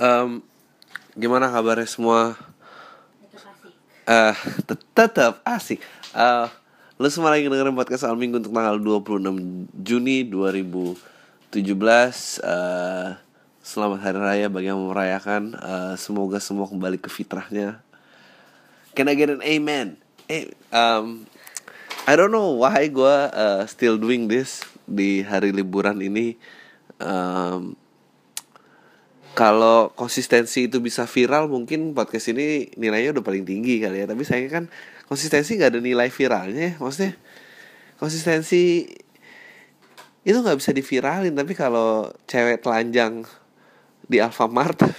Em, gimana kabarnya semua? Eh, tet- tetap asik. Eh, lu semua lagi dengerin podcast Al Minggu untuk tanggal 26 Juni 2017. Eh, selamat hari raya bagi yang merayakan. Eh, semoga semua kembali ke fitrahnya. Can I get an amen? Eh, um, I don't know why gue uh, still doing this di hari liburan ini. Um, kalau konsistensi itu bisa viral mungkin podcast ini nilainya udah paling tinggi kali ya. Tapi saya kan konsistensi nggak ada nilai viralnya maksudnya konsistensi itu nggak bisa diviralin. Tapi kalau cewek telanjang di Alfamart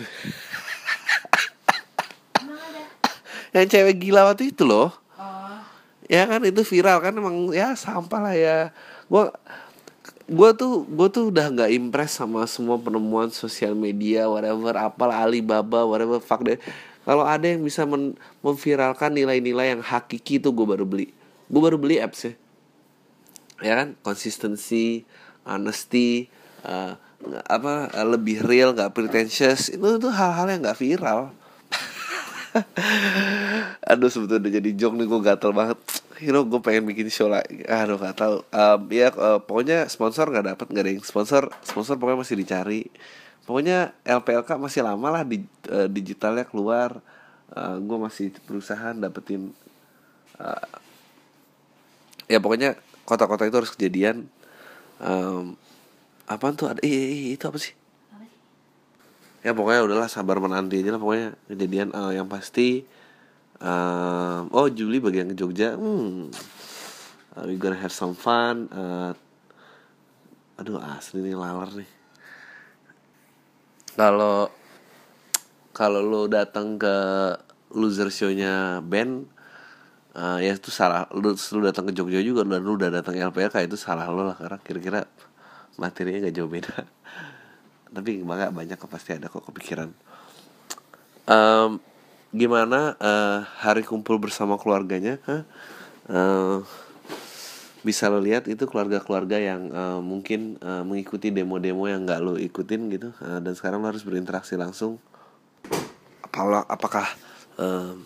yang cewek gila waktu itu loh. Ya kan itu viral kan emang ya sampah lah ya. Gua gue tuh gue tuh udah nggak impress sama semua penemuan sosial media whatever apalah Alibaba whatever fuck deh. Kalau ada yang bisa men memviralkan nilai-nilai yang hakiki tuh gue baru beli. Gue baru beli apps ya. Ya kan? Konsistensi honesty uh, apa uh, lebih real nggak pretentious itu tuh hal-hal yang nggak viral aduh sebetulnya jadi joke nih gue gatel banget. You know gue pengen bikin show lagi. Aduh gak tau um, ya uh, pokoknya sponsor nggak dapat nggak ada yang sponsor. Sponsor pokoknya masih dicari. Pokoknya LPLK masih lama lah di uh, digitalnya keluar. Uh, gue masih berusaha dapetin uh, ya pokoknya kota-kota itu harus kejadian. Um, apa tuh? Ada eh, itu apa sih ya pokoknya udahlah sabar menanti aja lah pokoknya kejadian uh, yang pasti um, oh Juli bagian ke Jogja hmm uh, we gonna have some fun uh, aduh asli nih laler nih. Kalau kalau lo datang ke loser show-nya band uh, ya itu salah lu, lu datang ke Jogja juga dan lu udah datang LPK itu salah lo lah karena kira-kira materinya gak jauh beda tapi banyak banyak pasti ada kok kepikiran um, gimana uh, hari kumpul bersama keluarganya huh? uh, bisa lo lihat itu keluarga-keluarga yang uh, mungkin uh, mengikuti demo-demo yang nggak lo ikutin gitu uh, dan sekarang lo harus berinteraksi langsung apakah apakah um,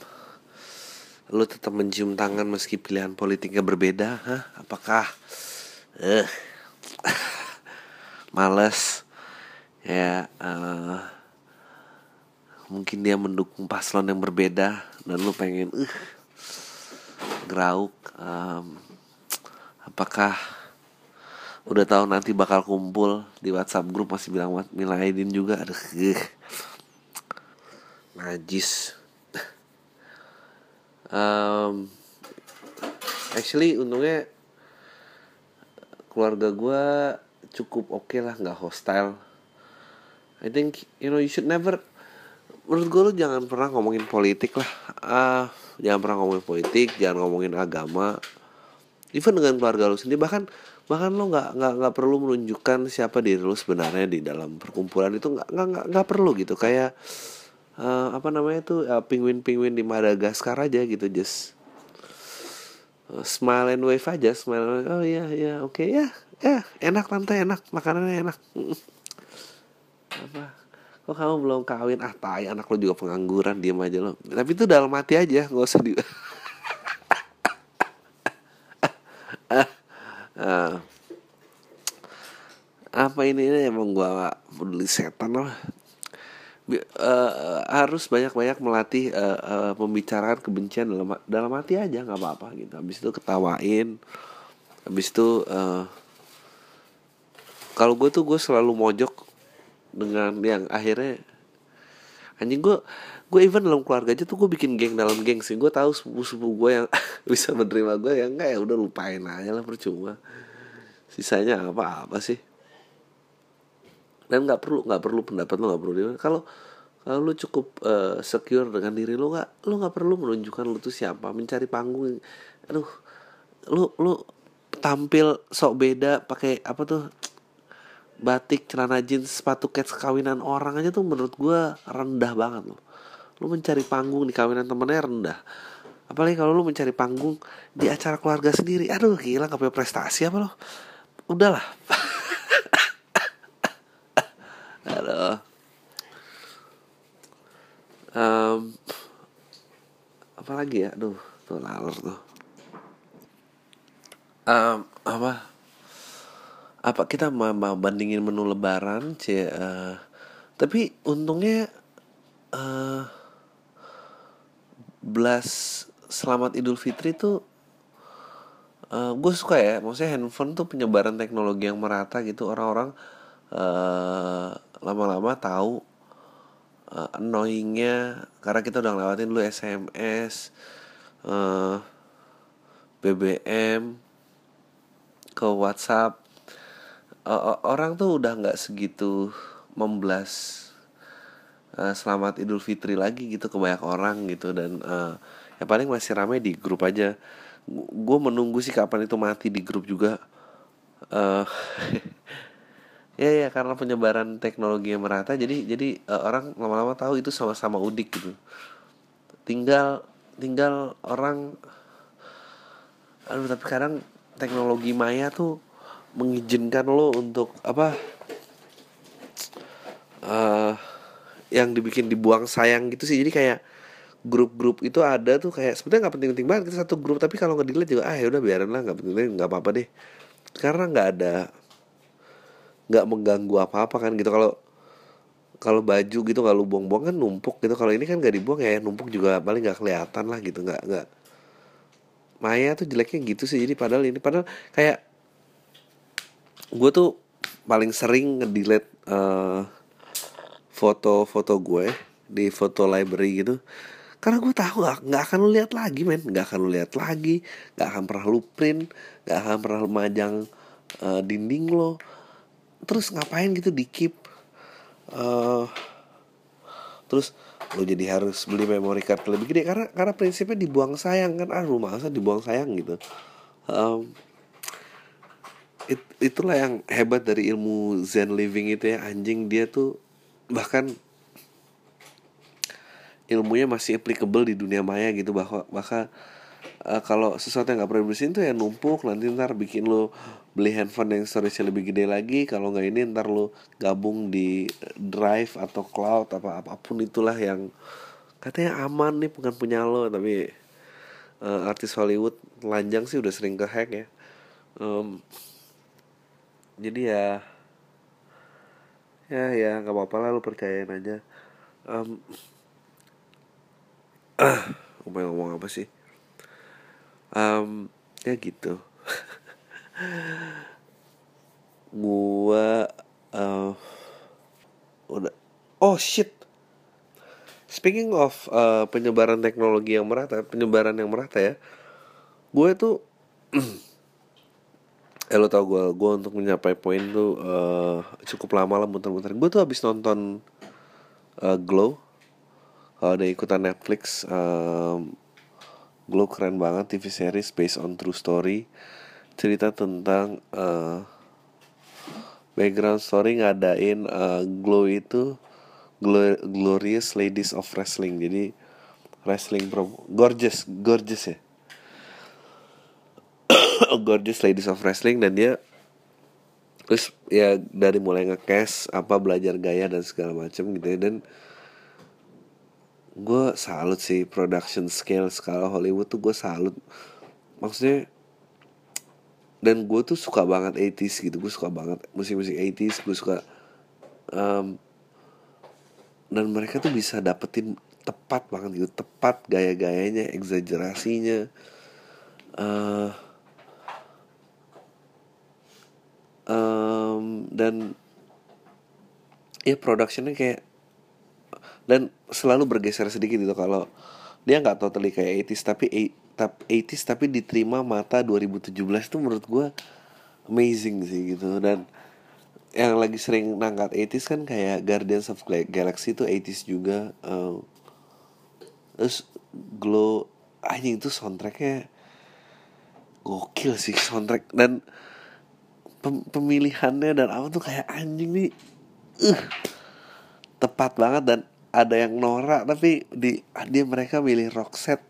lo tetap mencium tangan meski pilihan politiknya berbeda huh? apakah uh, males ya uh, mungkin dia mendukung paslon yang berbeda dan lu pengen uh, grauk um, apakah udah tahu nanti bakal kumpul di WhatsApp grup? Masih bilang Mila Aidin juga. Aduh uh, najis. Um, actually untungnya keluarga gue cukup oke okay lah nggak hostile I think you know you should never menurut gue lu jangan pernah ngomongin politik lah. Ah jangan pernah ngomongin politik jangan ngomongin agama. Even dengan keluarga lu sendiri bahkan bahkan lo nggak nggak nggak perlu menunjukkan siapa diri lu sebenarnya di dalam perkumpulan itu nggak nggak nggak perlu gitu. Kayak uh, apa namanya tuh uh, penguin penguin di Madagaskar aja gitu just uh, smile and wave aja smile and wave. oh iya iya oke okay, ya ya enak tante enak makanannya enak apa? Kok kamu belum kawin? Ah tai anak lo juga pengangguran diam aja lo tapi itu dalam hati aja nggak usah di uh, apa ini, ini emang gua peduli setan lah uh, harus banyak-banyak melatih uh, uh, membicarakan kebencian dalam dalam hati aja nggak apa-apa gitu. Habis itu ketawain habis itu uh, kalau gue tuh gue selalu mojok dengan yang akhirnya anjing gue gue even dalam keluarga aja tuh gue bikin geng dalam geng sih. Gue tahu sepupu sepupu gue yang bisa menerima gue yang enggak ya udah lupain aja lah percuma. Sisanya apa apa sih. Dan nggak perlu nggak perlu pendapat lo nggak perlu dia kalau kalau lu cukup uh, secure dengan diri lo nggak lo nggak perlu menunjukkan lu tuh siapa mencari panggung. Aduh lu lu tampil sok beda pakai apa tuh batik celana jeans sepatu kets kawinan orang aja tuh menurut gue rendah banget loh. Lu mencari panggung di kawinan temennya rendah. Apalagi kalau lu mencari panggung di acara keluarga sendiri. Aduh gila gak punya prestasi apa lo udahlah aduh. Um, apa lagi ya? Aduh tuh lalur tuh. Um, apa apa kita mau, bandingin menu lebaran c uh, tapi untungnya uh, belas selamat idul fitri tuh uh, gue suka ya maksudnya handphone tuh penyebaran teknologi yang merata gitu orang-orang uh, lama-lama tahu uh, annoyingnya karena kita udah ngelewatin dulu SMS uh, BBM ke WhatsApp uh, orang tuh udah nggak segitu memblas uh, selamat Idul Fitri lagi gitu ke banyak orang gitu. Dan uh, yang paling masih ramai di grup aja. Gue menunggu sih kapan itu mati di grup juga. Uh, ya ya karena penyebaran teknologi yang merata jadi jadi uh, orang lama-lama tahu itu sama-sama udik gitu. Tinggal tinggal orang aduh tapi kadang teknologi maya tuh mengizinkan lo untuk apa uh, yang dibikin dibuang sayang gitu sih. Jadi kayak grup-grup itu ada tuh kayak sebetulnya nggak penting-penting banget kita satu grup. Tapi kalau nggak dilihat juga ah ya udah biarin lah nggak penting nggak apa-apa deh. Karena nggak ada nggak mengganggu apa-apa kan gitu. Kalau kalau baju gitu kalau buang-buang kan numpuk gitu. Kalau ini kan gak dibuang ya numpuk juga paling nggak kelihatan lah gitu. Nggak nggak. Maya tuh jeleknya gitu sih. Jadi padahal ini padahal kayak gue tuh paling sering ngedelete uh, foto-foto gue di foto library gitu. Karena gue tahu gak, nggak akan lu lihat lagi men. Nggak akan lu lihat lagi nggak akan pernah lu print nggak akan pernah lu majang uh, dinding lo. Terus ngapain gitu di keep? Uh, terus lo jadi harus beli memory card lebih gede karena karena prinsipnya dibuang sayang kan. Ah rumah masa dibuang sayang gitu. Um, itulah yang hebat dari ilmu zen living itu ya. Anjing dia tuh bahkan ilmunya masih applicable di dunia maya gitu. Bahwa bahkan uh, kalau sesuatu yang nggak pernah bersihin tuh ya numpuk nanti ntar bikin lo beli handphone yang storage lebih gede lagi. Kalau nggak ini ntar lo gabung di drive atau cloud apa apa pun itulah yang katanya aman nih bukan punya lo. Tapi uh, artis Hollywood lanjang sih udah sering ke hack ya. Um, jadi ya ya ya nggak apa-apa lah lo percayain aja. Um, uh, ngomong apa sih? Um, ya gitu. Gua uh, udah oh shit. Speaking of uh, penyebaran teknologi yang merata penyebaran yang merata ya gue tuh eh lo tau gue gue untuk mencapai poin tuh uh, cukup lama lah muter-muter. Gue tuh habis nonton uh, Glow. Kalau ada ikutan Netflix um, Glow keren banget TV series based on true story. Cerita tentang uh, background story ngadain uh, Glow itu Glorious Ladies of Wrestling. Jadi wrestling pro gorgeous gorgeous ya gorgeous Ladies of Wrestling dan dia terus ya dari mulai ngekes apa belajar gaya dan segala macam gitu ya. Dan gue salut sih production scale skala Hollywood tuh gue salut. Maksudnya dan gue tuh suka banget 80s gitu gue suka banget musik-musik 80s gue suka um, dan mereka tuh bisa dapetin tepat banget gitu tepat gaya-gayanya exaggerasinya uh, um, dan ya productionnya kayak dan selalu bergeser sedikit gitu. Kalau dia nggak totally kayak 80s tapi 80s tapi diterima mata 2017 tuh menurut gue amazing sih gitu. Dan yang lagi sering nangkat 80s kan kayak Guardians of Galaxy itu 80s juga uh, terus Glow anjing itu soundtracknya gokil sih soundtrack. Dan pemilihannya dan apa tuh kayak anjing nih. Uh, tepat banget dan ada yang norak tapi di dia mereka milih set.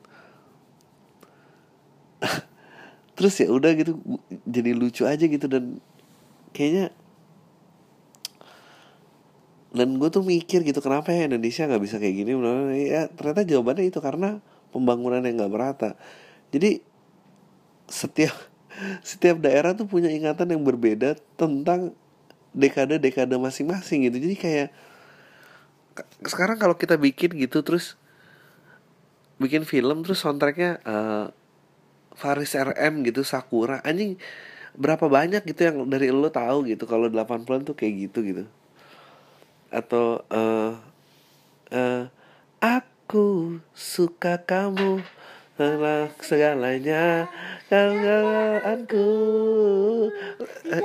Terus ya udah gitu jadi lucu aja gitu dan kayaknya dan gue tuh mikir gitu kenapa ya Indonesia nggak bisa kayak gini? Ya ternyata jawabannya itu karena pembangunan yang nggak merata. Jadi setiap setiap daerah tuh punya ingatan yang berbeda tentang dekade-dekade masing-masing gitu. Jadi kayak sekarang kalau kita bikin gitu terus bikin film terus soundtracknya uh, Faris RM gitu Sakura. Anjing berapa banyak gitu yang dari lo tahu gitu kalau 80-an tuh kayak gitu gitu. Atau uh, uh, aku suka kamu tentang segalanya kegagalanku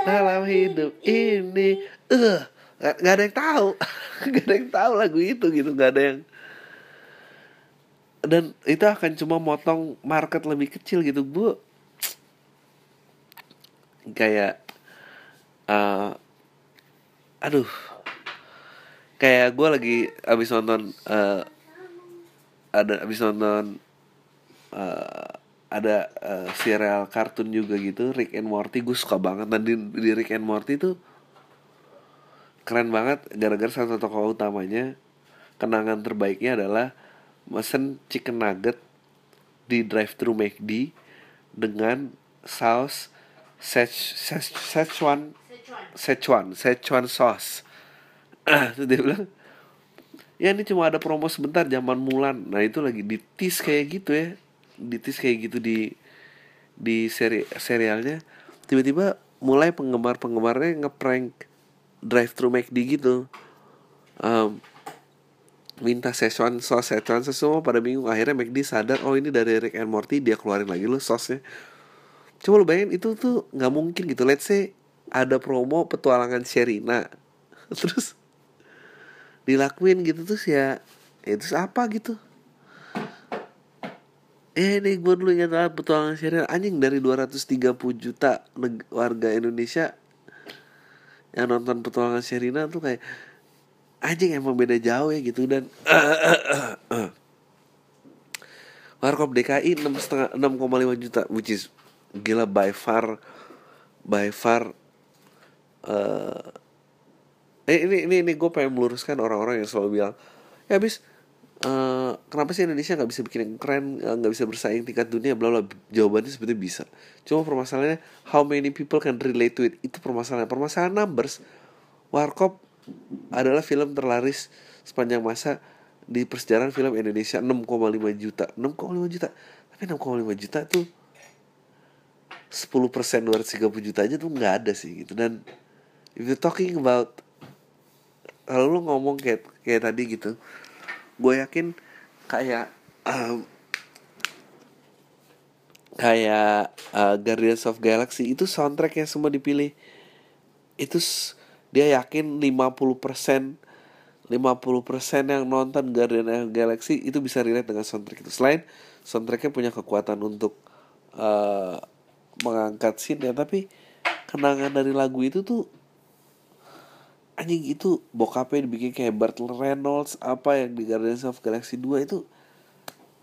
dalam hidup ini uh, gak, gak ada yang tahu. Gak ada yang tahu lagu itu gitu gak ada yang. Dan itu akan cuma motong market lebih kecil gitu bu. Kayak uh, aduh. Kayak gue lagi abis nonton uh, ada abis nonton uh, ada uh, serial kartun juga gitu Rick and Morty gue suka banget. Dan di, di Rick and Morty tuh keren banget gara-gara salah satu tokoh utamanya kenangan terbaiknya adalah mesen chicken nugget di drive thru McD dengan saus Sech, Sech, Szechuan. Szechuan. Szechuan sauce. Terus dia bilang ya ini cuma ada promo sebentar zaman Mulan. Nah itu lagi ditis kayak gitu ya ditis kayak gitu di di seri serialnya tiba-tiba mulai penggemar penggemarnya ngeprank drive thru McD gitu. Um, minta sauce Szechuan sauce semua pada bingung. Akhirnya McD sadar oh ini dari Rick and Morty dia keluarin lagi loh sauce coba lu bayangin itu tuh nggak mungkin gitu. Let's say ada promo petualangan Sherina. Terus dilakuin gitu terus ya itu ya apa gitu eh ini gue dulu ingat banget petualangan Sherina anjing dari 230 juta warga Indonesia yang nonton petualangan Sherina tuh kayak anjing emang beda jauh ya gitu. Dan Warkop DKI enam setengah enam koma lima juta which is gila by far by far uh, eh ini ini ini gue pengen meluruskan orang-orang yang selalu bilang ya habis uh, kenapa sih Indonesia nggak bisa bikin yang keren nggak uh, bisa bersaing tingkat dunia bla bla jawabannya sebetulnya bisa. Cuma permasalahannya how many people can relate to it? Itu permasalahan. Permasalahan numbers. Warkop adalah film terlaris sepanjang masa di persejarah film Indonesia. 6,5 juta. 6,5 juta? Tapi 6,5 juta tuh 10% 230 juta aja tuh nggak ada sih gitu. Dan if you talking about kalau lu ngomong kayak kayak tadi gitu gue yakin kayak um, kayak uh, Guardians of Galaxy itu soundtrack yang semua dipilih. Itu dia yakin 50% 50% yang nonton Guardians of Galaxy itu bisa relate dengan soundtrack itu. Selain soundtracknya punya kekuatan untuk uh, mengangkat scene ya tapi kenangan dari lagu itu tuh anjing itu bokapnya dibikin kayak Burt Reynolds apa yang di Guardians of Galaxy 2 itu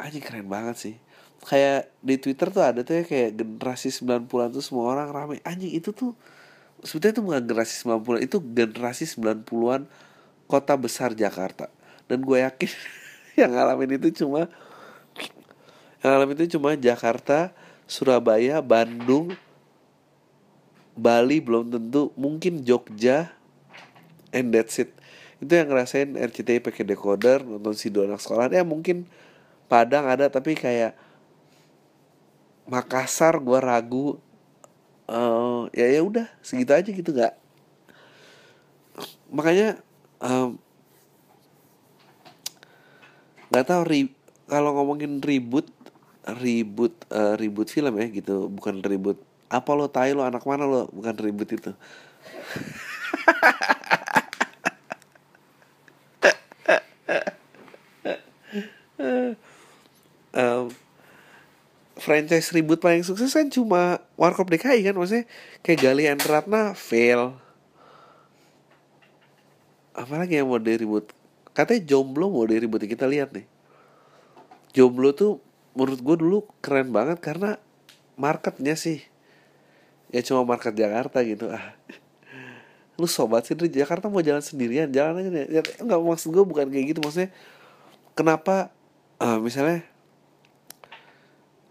anjing keren banget sih. Kayak di Twitter tuh ada tuh ya kayak generasi 90-an tuh semua orang rame. Anjing itu tuh sebetulnya itu bukan generasi 90-an itu generasi 90-an kota besar Jakarta. Dan gue yakin yang ngalamin itu cuma yang ngalamin itu cuma Jakarta Surabaya, Bandung, Bali belum tentu, mungkin Jogja, and that's it. Itu yang ngerasain RCTI pakai decoder, nonton si anak sekolah. Ya mungkin Padang ada tapi kayak Makassar gue ragu. Uh, ya ya udah segitu aja gitu nggak. Makanya nggak um, tahu ri kalau ngomongin ribut ribut uh, ribut film ya gitu bukan ribut apa lo tai lo anak mana lo bukan ribut itu franchise ribut paling sukses kan cuma Warkop DKI kan maksudnya kayak Galian Ratna fail. Apalagi yang mau diribut? Katanya jomblo mau diribut kita lihat nih. Jomblo tuh menurut gue dulu keren banget karena marketnya sih. Ya cuma market Jakarta gitu ah. Lu sobat sih dari Jakarta mau jalan sendirian jalan aja ya, nggak maksud gue bukan kayak gitu. Maksudnya kenapa uh, misalnya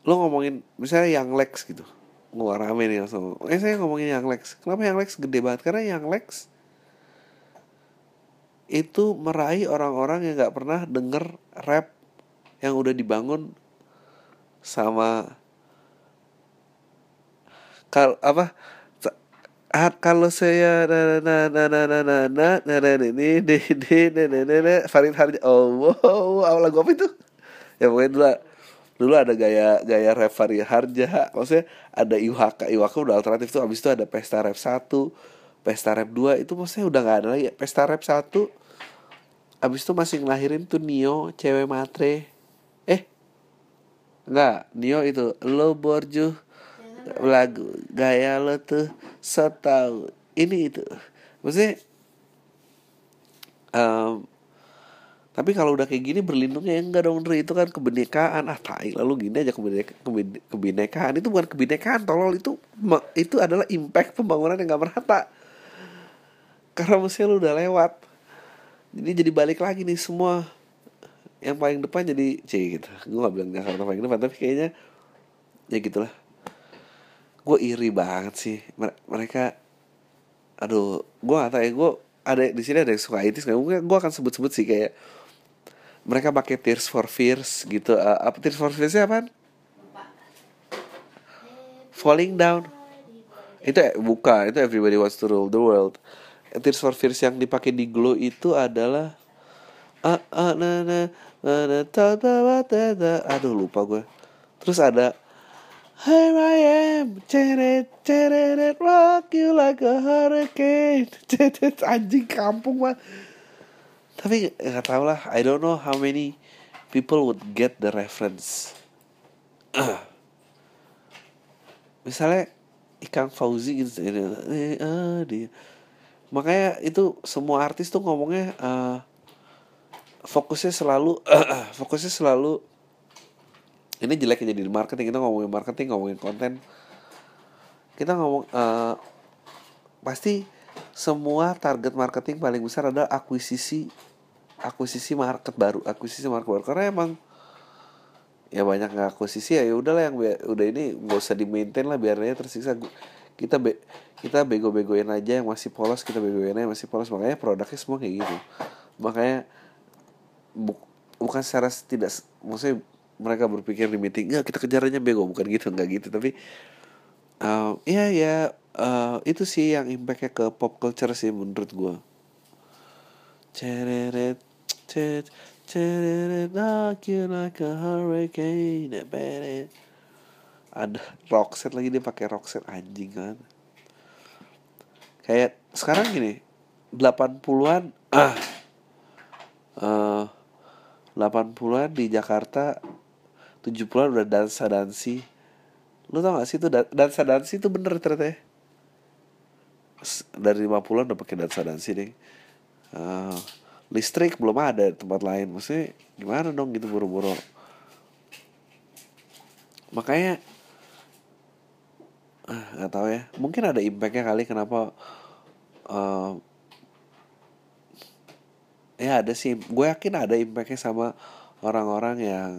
lo ngomongin misalnya yang Lex gitu gua rame nih langsung eh saya ngomongin yang Lex kenapa yang Lex gede banget karena yang Lex itu meraih orang-orang yang nggak pernah denger rap yang udah dibangun sama kal apa kalau saya na na na na na na na na na ini de de na na na na Farid Harja oh wow lagu apa itu ya pokoknya dulu dulu ada gaya gaya rap Farid Harja maksudnya ada Iwaka. Iwaka udah alternatif tuh abis itu ada pesta rap satu pesta rap dua itu maksudnya udah nggak ada lagi. Pesta rap satu abis itu masih ngelahirin tuh Nio cewek matre. Eh enggak Nio itu lo borju lagu gaya lo tuh so tau ini itu maksudnya um, tapi kalau udah kayak gini berlindungnya ya enggak dong Dri itu kan kebinekaan. Ah tai lalu gini aja kebineka, kebinekaan. Itu bukan kebinekaan tolol. Itu itu adalah impact pembangunan yang gak merata. Karena mesti lu udah lewat. Jadi jadi balik lagi nih semua yang paling depan jadi c gitu. Gue gak bilang Jakarta paling depan tapi kayaknya ya gitulah. Gue iri banget sih. Mereka aduh gue gak tau ya gue ada di sini ada yang suka itis nggak? Mungkin gue akan sebut-sebut sih kayak mereka pakai Tears for Fears gitu. Uh, apa Tears for Fears apa Falling Down. Itu eh, buka. Itu Everybody Wants to Rule the World. Tears for Fears yang dipakai di Glow itu adalah ah ah na na na na ta ta ta ta. Aduh lupa gue terus ada Here I am, ceret, ceret, rock you like a hurricane. Ceret, anjing kampung mah. Tapi nggak tau lah, I don't know how many people would get the reference. Misalnya Ikang Fauzi gitu, eh, ah, dia. Makanya itu semua artis tuh ngomongnya uh, fokusnya selalu, fokusnya selalu ini jeleknya jadi marketing kita ngomongin marketing ngomongin konten kita ngomong uh, pasti semua target marketing paling besar adalah akuisisi akuisisi market baru akuisisi market baru. Karena emang ya banyak nggak akuisisi ya, udahlah yang udah ini nggak usah di maintain lah biarnya tersiksa. Kita be kita bego-begoin aja yang masih polos kita begoin aja yang masih polos. Makanya produknya semua kayak gitu. Makanya bu, bukan secara tidak maksudnya mereka berpikir di meeting ya kita kejar aja bego. Bukan gitu nggak gitu. Tapi uh, ya ya uh, itu sih yang impactnya ke pop culture sih menurut gue cereret cet cereret like you like a hurricane ada rock set lagi dia pakai rock set anjing kan. Kayak sekarang gini 80-an ah uh, 80-an di Jakarta 70-an udah dansa dansi lu tau gak sih itu dansa dansi itu bener ternyata ya? Dari 50-an udah pakai dansa dansi deh. Uh, listrik belum ada tempat lain. Maksudnya gimana dong gitu buru-buru? Makanya uh, nggak tahu ya. Mungkin ada impactnya kali kenapa uh, ya ada sih. Gue yakin ada impactnya sama orang-orang yang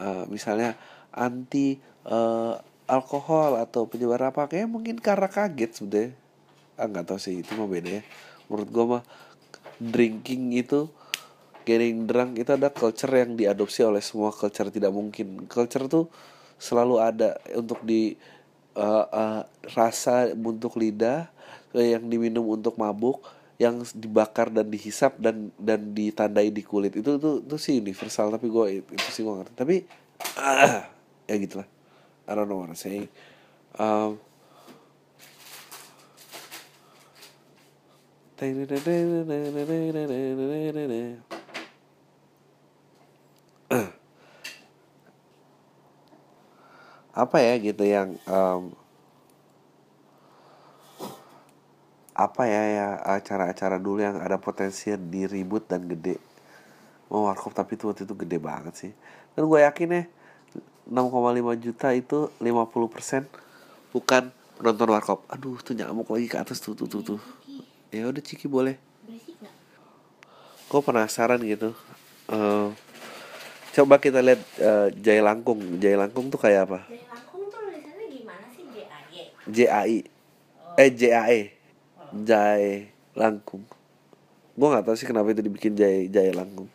uh, misalnya anti uh, alkohol atau penyebar apa. Kayak mungkin karena kaget sudah ah nggak tahu sih itu mah beda ya. Menurut gue mah drinking itu getting drunk itu ada culture yang diadopsi oleh semua culture tidak mungkin. Culture tuh selalu ada untuk di uh, uh, rasa untuk lidah yang diminum untuk mabuk yang dibakar dan dihisap dan dan ditandai di kulit. Itu itu itu sih universal tapi gue itu, itu sih gue ngerti. Tapi uh, ya gitulah. I don't know what I'm saying. Um, apa ya gitu yang um, apa ya ya acara-acara dulu yang ada potensi diribut dan gede. Mau warkop tapi itu waktu itu gede banget sih. Dan gue yakin ya 6,5 juta itu 50% bukan penonton warkop. Aduh tuh nyamuk lagi ke atas tuh tuh tuh tuh ya udah ciki boleh. Kok penasaran gitu? Eh, coba kita lihat eh, Jaya Langkung. Jaya Langkung tuh kayak apa? Dari langkung tuh tulisannya gimana sih? J A Y JAI eh JAE Jai Langkung. Gue nggak tahu sih kenapa itu dibikin Jai Jai Langkung.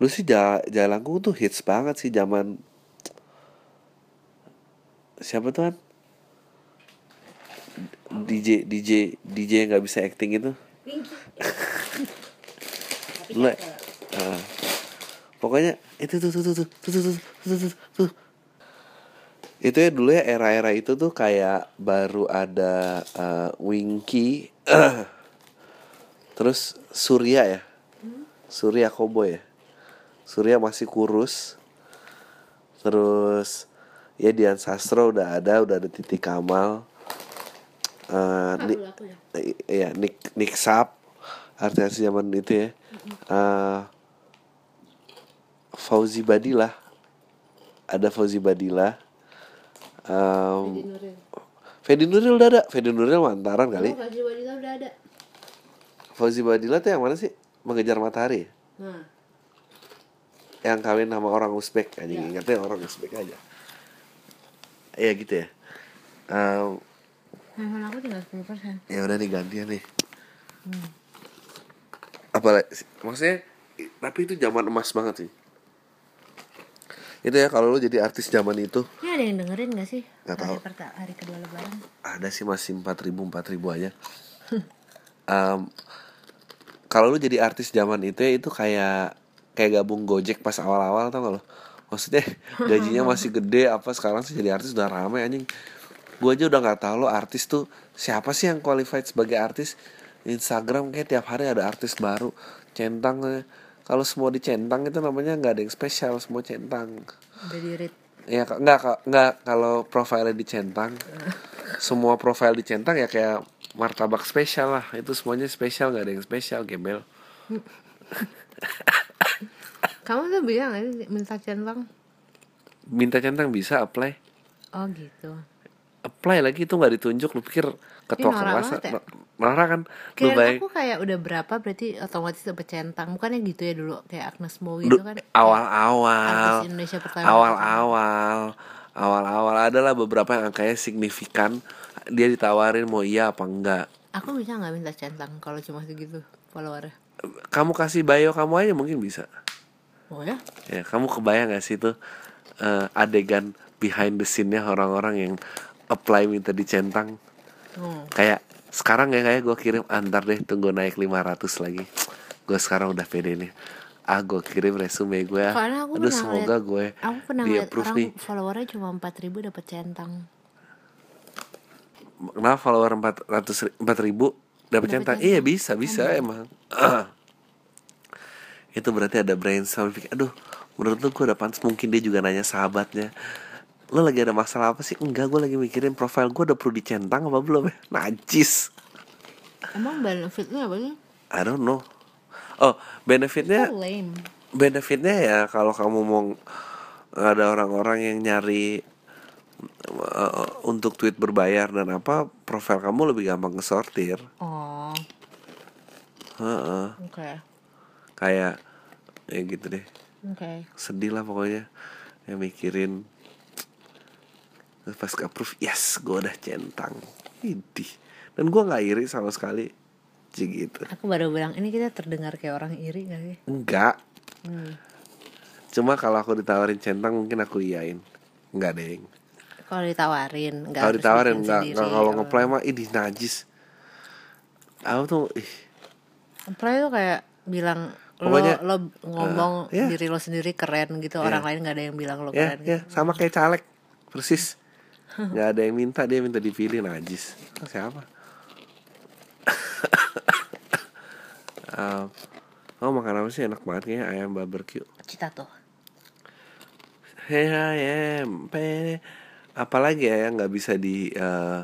Lu sih Jai, Jai Langkung tuh hits banget sih zaman siapa tuh kan DJ DJ DJ yang nggak bisa acting itu. Lu- cakep. Ah. pokoknya itu tuh tuh tuh tuh tuh tuh tuh tuh tuh, tuh. itu ya dulu ya era-era itu tuh kayak baru ada eh, Winky. Terus Surya ya. Surya Kobo ya. Surya masih kurus. Terus ya Dian Sastro udah ada udah ada Titi Kamal Eh, Nggak Ni- dulu aku ya I- Iya, Nick Nick Sap artis zaman itu ya. Eh, Fauzi Badila. Ada Fauzi Badila. Um, Fedi Nuril udah ada. Fedi Nuril mantaran kali. Oh, Fajri Wadila udah ada Fauzi Badila tuh yang mana sih? Mengejar matahari. ya? nah Yang kawin sama orang Uzbek aja Ya. ingatnya orang Uzbek aja. Iya gitu ya. Um, handphone aku tinggal 10 persen. Ya udah nih. Gantian nih apa maksudnya tapi itu zaman emas banget sih. Itu ya kalau lu jadi artis zaman itu. Ini ada yang dengerin gak sih? Nggak hari tahu. perta- hari kedua lebaran. Ada sih masih empat ribu empat ribu aja. Em, kalau lu jadi artis zaman itu ya itu kayak kayak gabung Gojek pas awal-awal tau gak lo maksudnya gajinya masih gede apa sekarang sih jadi artis udah rame anjing gua aja udah nggak tahu lo artis tuh siapa sih yang qualified sebagai artis. Instagram kayak tiap hari ada artis baru centang kalau semua dicentang itu namanya nggak ada yang spesial semua centang. Udah di read. Ya nggak nggak kalau profilnya dicentang semua profil dicentang ya kayak martabak spesial lah. Itu semuanya spesial nggak ada yang spesial gembel. Kamu tuh bilang minta centang? Minta centang bisa apply. Oh gitu apply lagi itu nggak ditunjuk. Lu pikir ketua norak kelas ya. norak kan? Lu baik aku kayak udah berapa berarti otomatis dapet centang. Bukannya gitu ya dulu Kayak Agnes Mo gitu kan? awal-awal. Indonesia pertama awal-awal. Awal-awal. Adalah beberapa yang angkanya signifikan. Dia ditawarin mau iya apa enggak. Aku bisa gak minta centang Kalau cuma segitu followernya? Kamu kasih bio kamu aja mungkin bisa. Oh ya? ya kamu kebayang gak sih tuh eh, adegan behind the scene-nya orang-orang yang apply minta dicentang. Hmm. kayak sekarang ya kayak gue kirim antar deh tunggu naik 500 lagi. Gue sekarang udah pede nih. Ah gue kirim resume gue ah. Karena aku aduh semoga ngeliat- gue Aku pernah di approve orang nih. followernya cuma 4000 dapet centang. Kenapa follower 400 4000 ribu dapat Dapet centang? iya bisa bisa emang. itu berarti ada brainstorm aduh menurut lu gue udah pantas mungkin dia juga nanya sahabatnya lo lagi ada masalah apa sih? Enggak gue lagi mikirin profil gue udah perlu dicentang apa belum ya? Najis. Emang benefitnya apa sih? I don't know. Oh benefitnya lame. benefitnya ya kalau kamu mau ada orang-orang yang nyari uh, untuk tweet berbayar dan apa profil kamu lebih gampang ngesortir. Oh. Heeh. oke. Kayak ya gitu deh. Oke. Sedih lah pokoknya. Yang mikirin Terus pas ke approve yes gue udah centang. Idih. Dan gue nggak iri sama sekali. Gitu. Aku baru bilang ini kita terdengar kayak orang iri gak sih? enggak Hmm. cuma kalau aku ditawarin centang mungkin aku iyain. Enggak deh Kalau ditawarin nggak kalau ditawarin enggak, enggak kalau oh. ngeplay mah idih najis. Aku tuh ih. Apply tuh kayak bilang Pokoknya, lo, lo ngomong eh, ya. diri lo sendiri keren gitu orang lain nggak ada yang bilang lo ya keren ya gitu. sama kayak caleg persis nggak ada yang minta dia minta dipilih najis. Siapa? Um, oh makan apa sih? Enak banget kayaknya ayam barbecue. Cita tuh. Hey ayam pe. Apalagi ya yang nggak bisa di eh,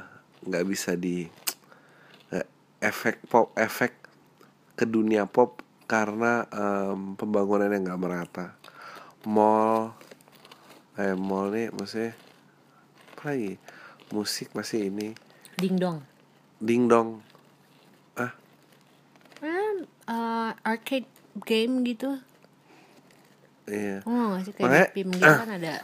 nggak bisa di eh, efek pop efek ke dunia pop karena em, pembangunannya nggak merata. Mall eh mall nih maksudnya lagi. Musik masih ini. Ding dong. Ding dong. Ah. Eh, arcade game gitu. Iya. Oh nggak sih kayak Makanya- PIM game kan ada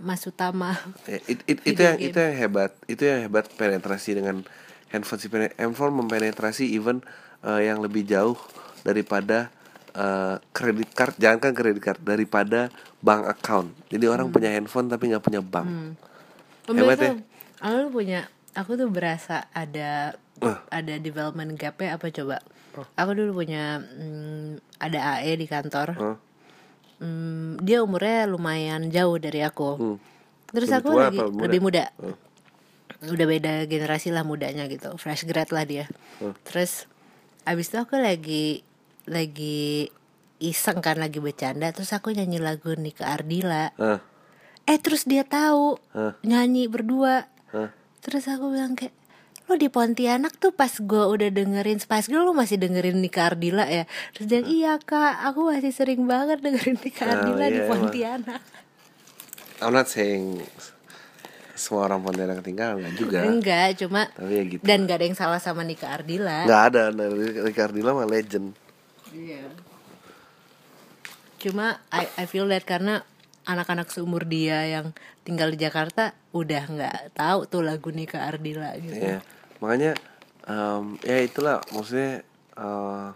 Mas Utama. Ya, it- it- itu yang game. itu yang hebat. Itu yang hebat penetrasi dengan handphone si handphone mempenetrasi even eh, yang lebih jauh daripada eh, kredit card. Jangankan kredit card daripada bank account. Jadi orang punya handphone tapi nggak punya bank Hebat ya? Aku tuh punya, aku tuh berasa ada ada development gap apa coba? Aku dulu punya mm, ada AE di kantor. Hah? Hmm, dia umurnya lumayan jauh dari aku. Terus Lebih aku lagi muda? lebih muda. Udah beda generasi lah mudanya gitu. Fresh grad lah dia. Terus abis itu aku lagi lagi iseng kan lagi bercanda terus aku nyanyi lagu Nika Ardila Hah? Eh terus dia tahu Hah? nyanyi berdua Hah? terus aku bilang kayak lo di Pontianak tuh pas gue udah dengerin Spice Girl lo masih dengerin Nika Ardila ya terus dia iya kak aku masih sering banget dengerin Nika Oh, Ardila iya, di emang. Pontianak I'm not saying semua orang Pontianak ketinggalan nggak juga enggak cuma tapi ya gitu dan gak ada yang salah sama Nika Ardila nggak ada nah, Ricardila mah legend Iya. Cuma I, I feel that karena anak-anak seumur dia yang tinggal di Jakarta udah nggak tahu tuh lagu Nika Ardila gitu. ya makanya em, ya itulah maksudnya eh,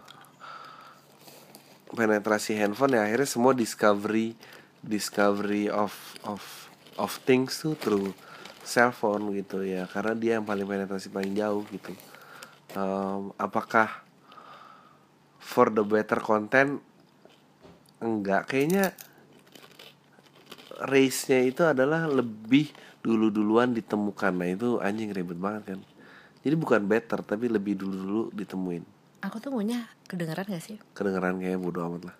penetrasi handphone ya akhirnya semua discovery discovery of of of things tuh through cell phone gitu ya karena dia yang paling penetrasi paling jauh gitu. Em, apakah for the better content? Enggak. Kayaknya race-nya itu adalah lebih dulu-duluan ditemukan. Nah itu anjing ribet banget kan. Jadi bukan better tapi lebih dulu-dulu ditemuin. Aku tuh maunya kedengeran gak sih? kedengeran kayak bodo amat lah.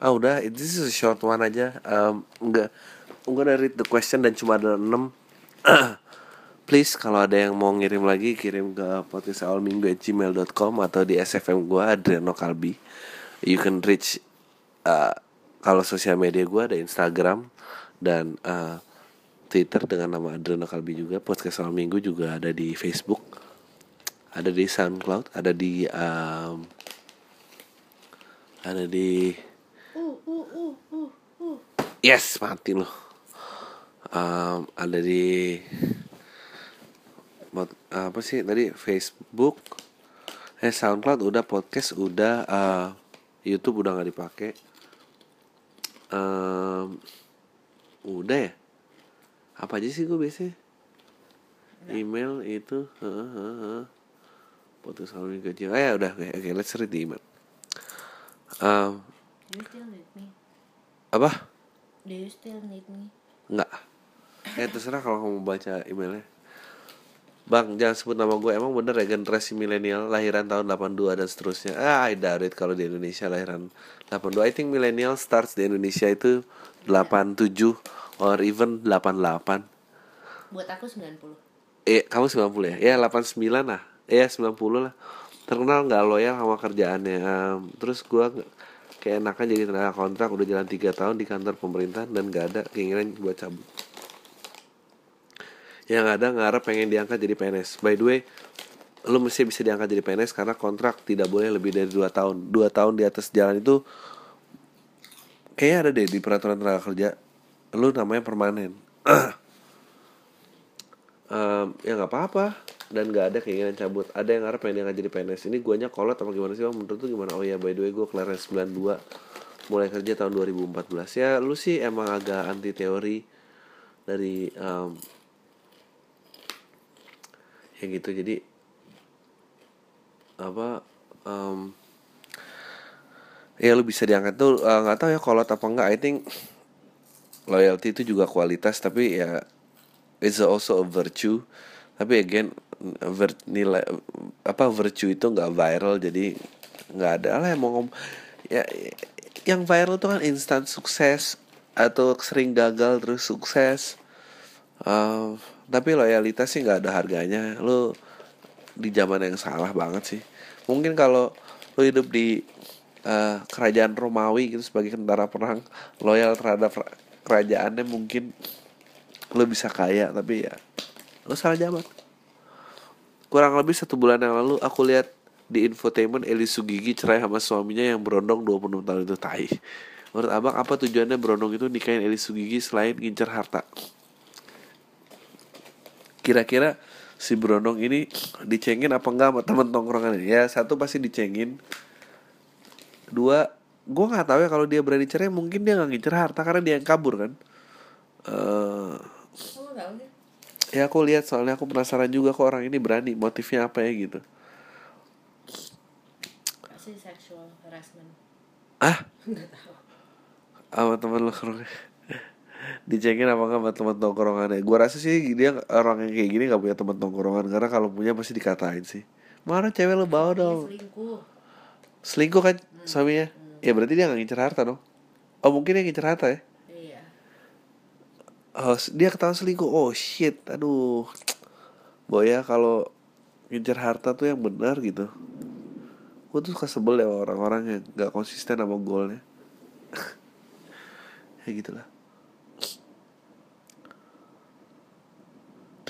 Ah udah this is a short one aja. Um, enggak enggak dari read the question dan cuma ada 6 please kalau ada yang mau ngirim lagi kirim ke podcastawalminggu@gmail.com atau di sfm gua Adriano Kalbi. You can reach uh, kalau sosial media gua ada Instagram dan uh, Twitter dengan nama Adriano Kalbi juga. Podcast awal minggu juga ada di Facebook ada di SoundCloud ada di um, ada di yes mati loh. Um, ada di apa sih tadi? Facebook eh SoundCloud udah podcast udah uh, YouTube udah nggak dipakai um, udah ya apa aja sih gue biasanya email itu heeh, heeh, awal minggu aja. oh ya udah oke oke let's read the email Um, Do you still need me? apa Do you still need me? Enggak. Ya terserah kalau kamu baca emailnya. Bang, jangan sebut nama gue. Emang bener ya generasi milenial lahiran tahun 82 dan seterusnya. Ah, I doubt it kalau di Indonesia lahiran 82. I think millennial starts di Indonesia itu 87 or even 88. Buat aku 90 Eh, kamu 90 ya? Ya 89 lah. Ya 90 lah. Terkenal nggak loyal sama kerjaannya. Em, terus gue kayak enakan jadi tenaga kontrak udah jalan 3 tahun di kantor pemerintah dan gak ada keinginan buat cabut. Yang ada ngarep pengen diangkat jadi PNS. By the way, lu mesti bisa diangkat jadi PNS karena kontrak tidak boleh lebih dari 2 tahun. 2 tahun di atas jalan itu kayaknya ada deh di peraturan tenaga kerja. Lu namanya permanen. Em, ya nggak apa-apa dan nggak ada keinginan cabut ada yang ngarep pengen diangkat jadi PNS ini guanya kolot apa gimana sih bang menurut tuh gimana oh ya by the way gue kelahiran 92 mulai kerja tahun 2014 ya lu sih emang agak anti teori dari em, ya gitu. Jadi apa em, ya lu bisa diangkat tuh eh, nggak tahu ya kolot apa enggak I think loyalty itu juga kualitas tapi ya it's also a virtue. Tapi again ver, nilai apa virtue itu nggak viral jadi nggak ada. Lah yang mau ngom ya yang viral tuh kan instan sukses atau sering gagal terus sukses Uh, tapi loyalitas sih nggak ada harganya. Lu di zaman yang salah banget sih. Mungkin kalau lu hidup di uh, kerajaan Romawi gitu sebagai tentara perang loyal terhadap ra- kerajaannya mungkin lu bisa kaya tapi ya lu salah zaman. Kurang lebih satu bulan yang lalu aku lihat di infotainment Eli Sugigi cerai sama suaminya yang berondong 26 tahun itu tai. Menurut abang apa tujuannya berondong itu nikahin Eli Sugigi selain ngincer harta kira-kira si berondong ini dicengin apa enggak sama temen tongkrongan ya satu pasti dicengin. Dua gue nggak tahu ya kalau dia berani cerai mungkin dia nggak ngincer harta karena dia yang kabur kan? Eh ya aku lihat soalnya aku penasaran juga kok orang ini berani motifnya apa ya gitu. Pasti sexual harassment. ah? Sama temen lu kerong dicengin apa enggak sama teman tongkrongannya. Gue rasa sih dia orang yang kayak gini nggak punya teman tongkrongan karena kalau punya pasti dikatain sih. Mana cewek lu bawa dong. selingkuh. selingkuh kan suaminya? Ya berarti dia nggak ngincer harta dong. Oh mungkin dia ngincer harta ya? Iya. oh, dia ketahuan selingkuh. Oh shit. Aduh. Boya kalau ngincer harta tuh yang benar gitu. Gue tuh suka sebel ya orang-orang yang nggak konsisten sama goalnya. Ya gitulah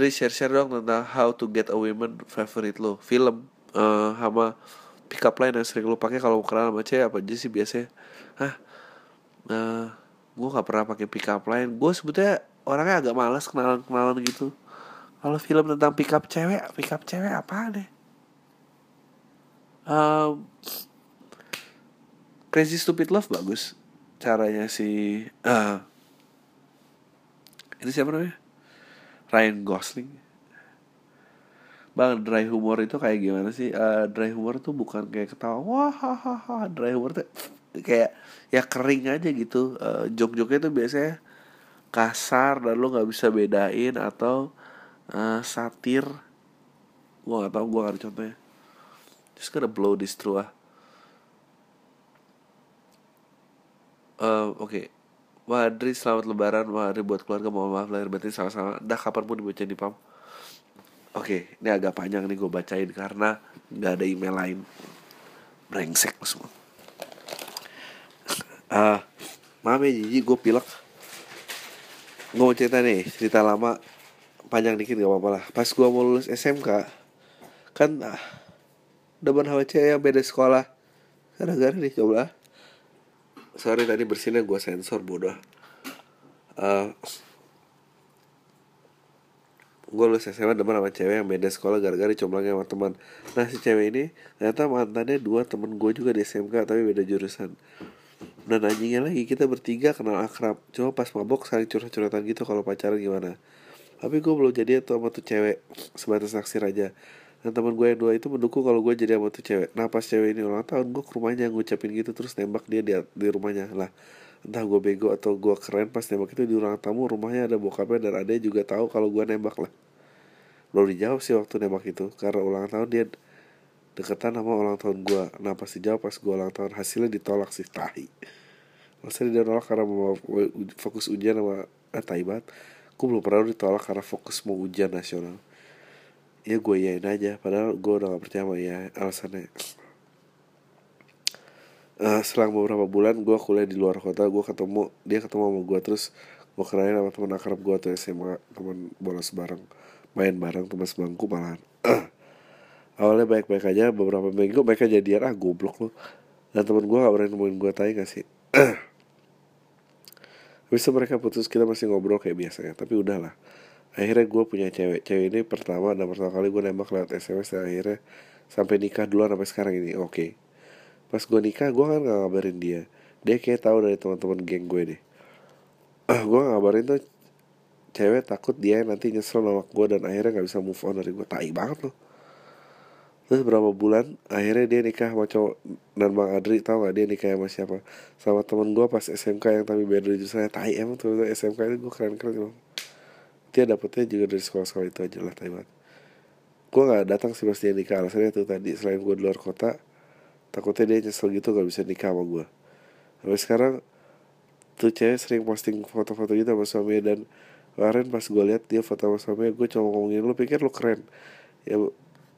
Tri share-share dong tentang how to get a woman favorite lo. Film eh sama pick up line yang sering lo pakai kalau kenal sama cewek apa aja sih biasanya. Hah? Nah gue nggak pernah pakai pick up line. Gue sebetulnya orangnya agak malas kenalan kenalan gitu. Kalau film tentang pick up cewek pick up cewek apa deh um, Crazy Stupid Love bagus caranya si eh itu siapa namanya Ryan Gosling Bang, dry humor itu kayak gimana sih? Eh, dry humor tuh bukan kayak ketawa wah hahaha. Dry humor tuh kayak ya kering aja gitu. Eh, Jok-joknya tuh biasanya kasar dan lo nggak bisa bedain atau eh, satir. Gua nggak tahu, gua nggak ada contohnya. Just gonna blow this through ah. Eh, Oke, Wah Adri selamat lebaran. Wah Adri buat keluarga mohon maaf lahir batin sama-sama. Dah kapan pun dibaca di pam. Oke ini agak panjang nih gue bacain Karena nggak ada email lain. Brengsek semua. Ah, Maaf ya Jiji gue pilek. Gue mau cerita nih Cerita lama Panjang dikit gak apa-apa lah. Pas gue mau lulus SMK Kan ah, Depan cewek yang beda sekolah. Gara-gara nih coba sorry tadi bersihnya gue sensor bodoh. Uh, gue lulus SMA depan sama cewek yang beda sekolah gara-gara dicomblangin sama teman. Nah si cewek ini ternyata mantannya dua temen gue juga di SMK tapi beda jurusan. Dan anjingnya lagi kita bertiga kenal akrab. Cuma pas mabok saling curhat-curhatan gitu kalau pacaran gimana? Tapi gue belum jadi tuh sama tuh cewek sebatas naksir aja dan teman gue yang dua itu mendukung kalau gue jadi sama tuh cewek. Nah pas cewek ini ulang tahun gue ke rumahnya ngucapin gitu terus nembak dia di, di rumahnya. Lah entah gue bego atau gue keren pas nembak itu di ruang tamu rumahnya ada bokapnya dan adanya juga tahu kalau gue nembak lah. Belum dijawab sih waktu nembak itu karena ulang tahun dia deketan sama ulang tahun gue. Nah pas dijawab pas gue ulang tahun hasilnya ditolak sih tahi. Masa dia nolak karena mau fokus ujian sama eh tai banget. Gue belum pernah ditolak karena fokus mau ujian nasional ya gue yain aja. Padahal gue udah gak percaya sama ya alasannya. Eh, selang beberapa bulan gue kuliah di luar kota gue ketemu dia ketemu sama gue terus gue kenalin sama teman akrab gue tuh SMA teman bolos bareng. Main bareng teman sebangku malahan. Awalnya baik-baik aja beberapa minggu mereka jadian. Ah goblok lu. Dan teman gue gak berani nemuin gue tai gak sih? Habis itu mereka putus kita masih ngobrol kayak biasanya. Tapi udahlah Akhirnya gue punya cewek. Cewek ini pertama dan pertama kali gue nembak lewat SMS Dan akhirnya sampai nikah duluan sampai sekarang ini. Oke. Pas gue nikah gue kan gak ngabarin dia. Dia kayak tahu dari teman-teman geng gue deh Gue ngabarin tuh Cewek takut dia nanti nyesel nolak gue Dan akhirnya gak bisa move on dari gue Tai banget loh. Terus berapa bulan akhirnya dia nikah sama cowok dan Bang Adri tau gak dia nikah sama siapa? Sama temen gue pas SMK yang tapi beda jurusan tai emang tuh SMK itu gue keren keren emang dia dapetnya juga dari sekolah-sekolah itu aja lah tai banget gue gak datang sih dia nikah. Alasannya tuh tadi selain gue di luar kota takutnya dia nyesel gitu gak bisa nikah sama gue sampai sekarang tuh cewek sering posting foto-foto gitu sama suaminya dan kemarin pas gue lihat dia foto sama suaminya gue cuma ngomongin lu pikir lu keren? Ya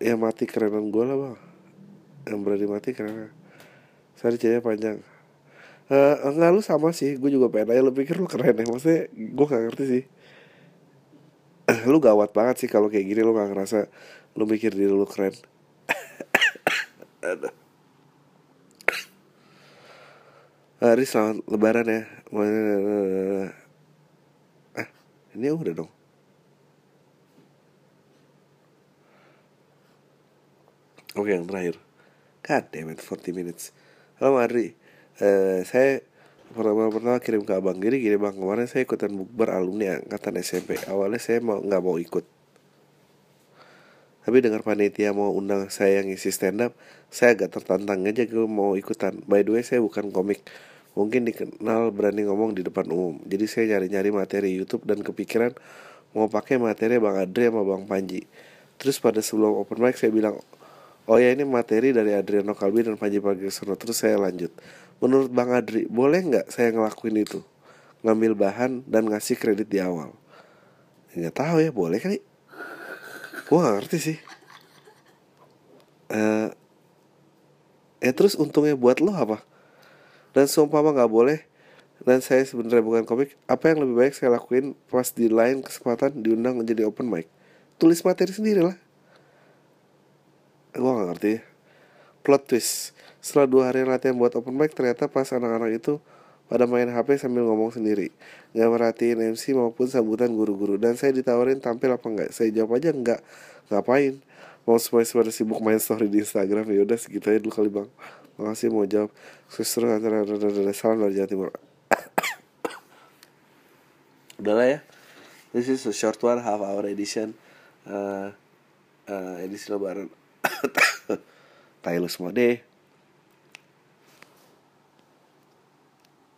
ya mati kerenan gue lah bang. Yang berani mati karena saya cewek panjang. Eh enggak lu sama sih. Gue juga pengen aja lu pikir lu keren ya? Maksudnya gue gak ngerti sih lu gawat banget sih kalau kayak gini lu gak ngerasa lu mikir diri lu keren. Hari selamat lebaran ya. Ah ini udah dong. Oke yang terakhir. God damn it 40 minutes. Halo Mari eh, Saya pertama-pertama kirim ke abang Jadi gini bang kemarin saya ikutan bukber alumni angkatan SMP Awalnya saya mau nggak mau ikut. Tapi dengar panitia mau undang saya yang isi stand up saya agak tertantang aja gue mau ikutan. By the way saya bukan komik. Mungkin dikenal berani ngomong di depan umum. Jadi saya nyari-nyari materi YouTube dan kepikiran mau pakai materi Bang Adri sama Bang Panji. Terus pada sebelum open mic saya bilang oh ya ini materi dari Adriano Kalbi dan Panji Pragiwaksono. Terus saya lanjut menurut Bang Adri boleh nggak saya ngelakuin itu? Ngambil bahan dan ngasih kredit di awal. Nggak tahu ya boleh kali. Gue gak ngerti sih. Uh, ya terus untungnya buat lo apa? Dan seumpama nggak boleh dan saya sebenarnya bukan komik apa yang lebih baik saya lakuin pas di lain kesempatan diundang menjadi open mic? Tulis materi sendiri lah gue gak ngerti. Ya. plot twist setelah dua hari latihan buat open mic ternyata pas anak-anak itu pada main HP sambil ngomong sendiri. Gak merhatiin MC maupun sambutan guru-guru. Dan saya ditawarin tampil apa enggak Saya jawab aja enggak Ngapain? Mau semuanya pada sibuk main story di Instagram? Ya udah segitu aja dulu kali bang. Makasih mau jawab. Suster Salam dari Jawa Timur. Udahlah ya. This is a short one half hour edition. Uh, uh, Edisi lebaran. Semua deh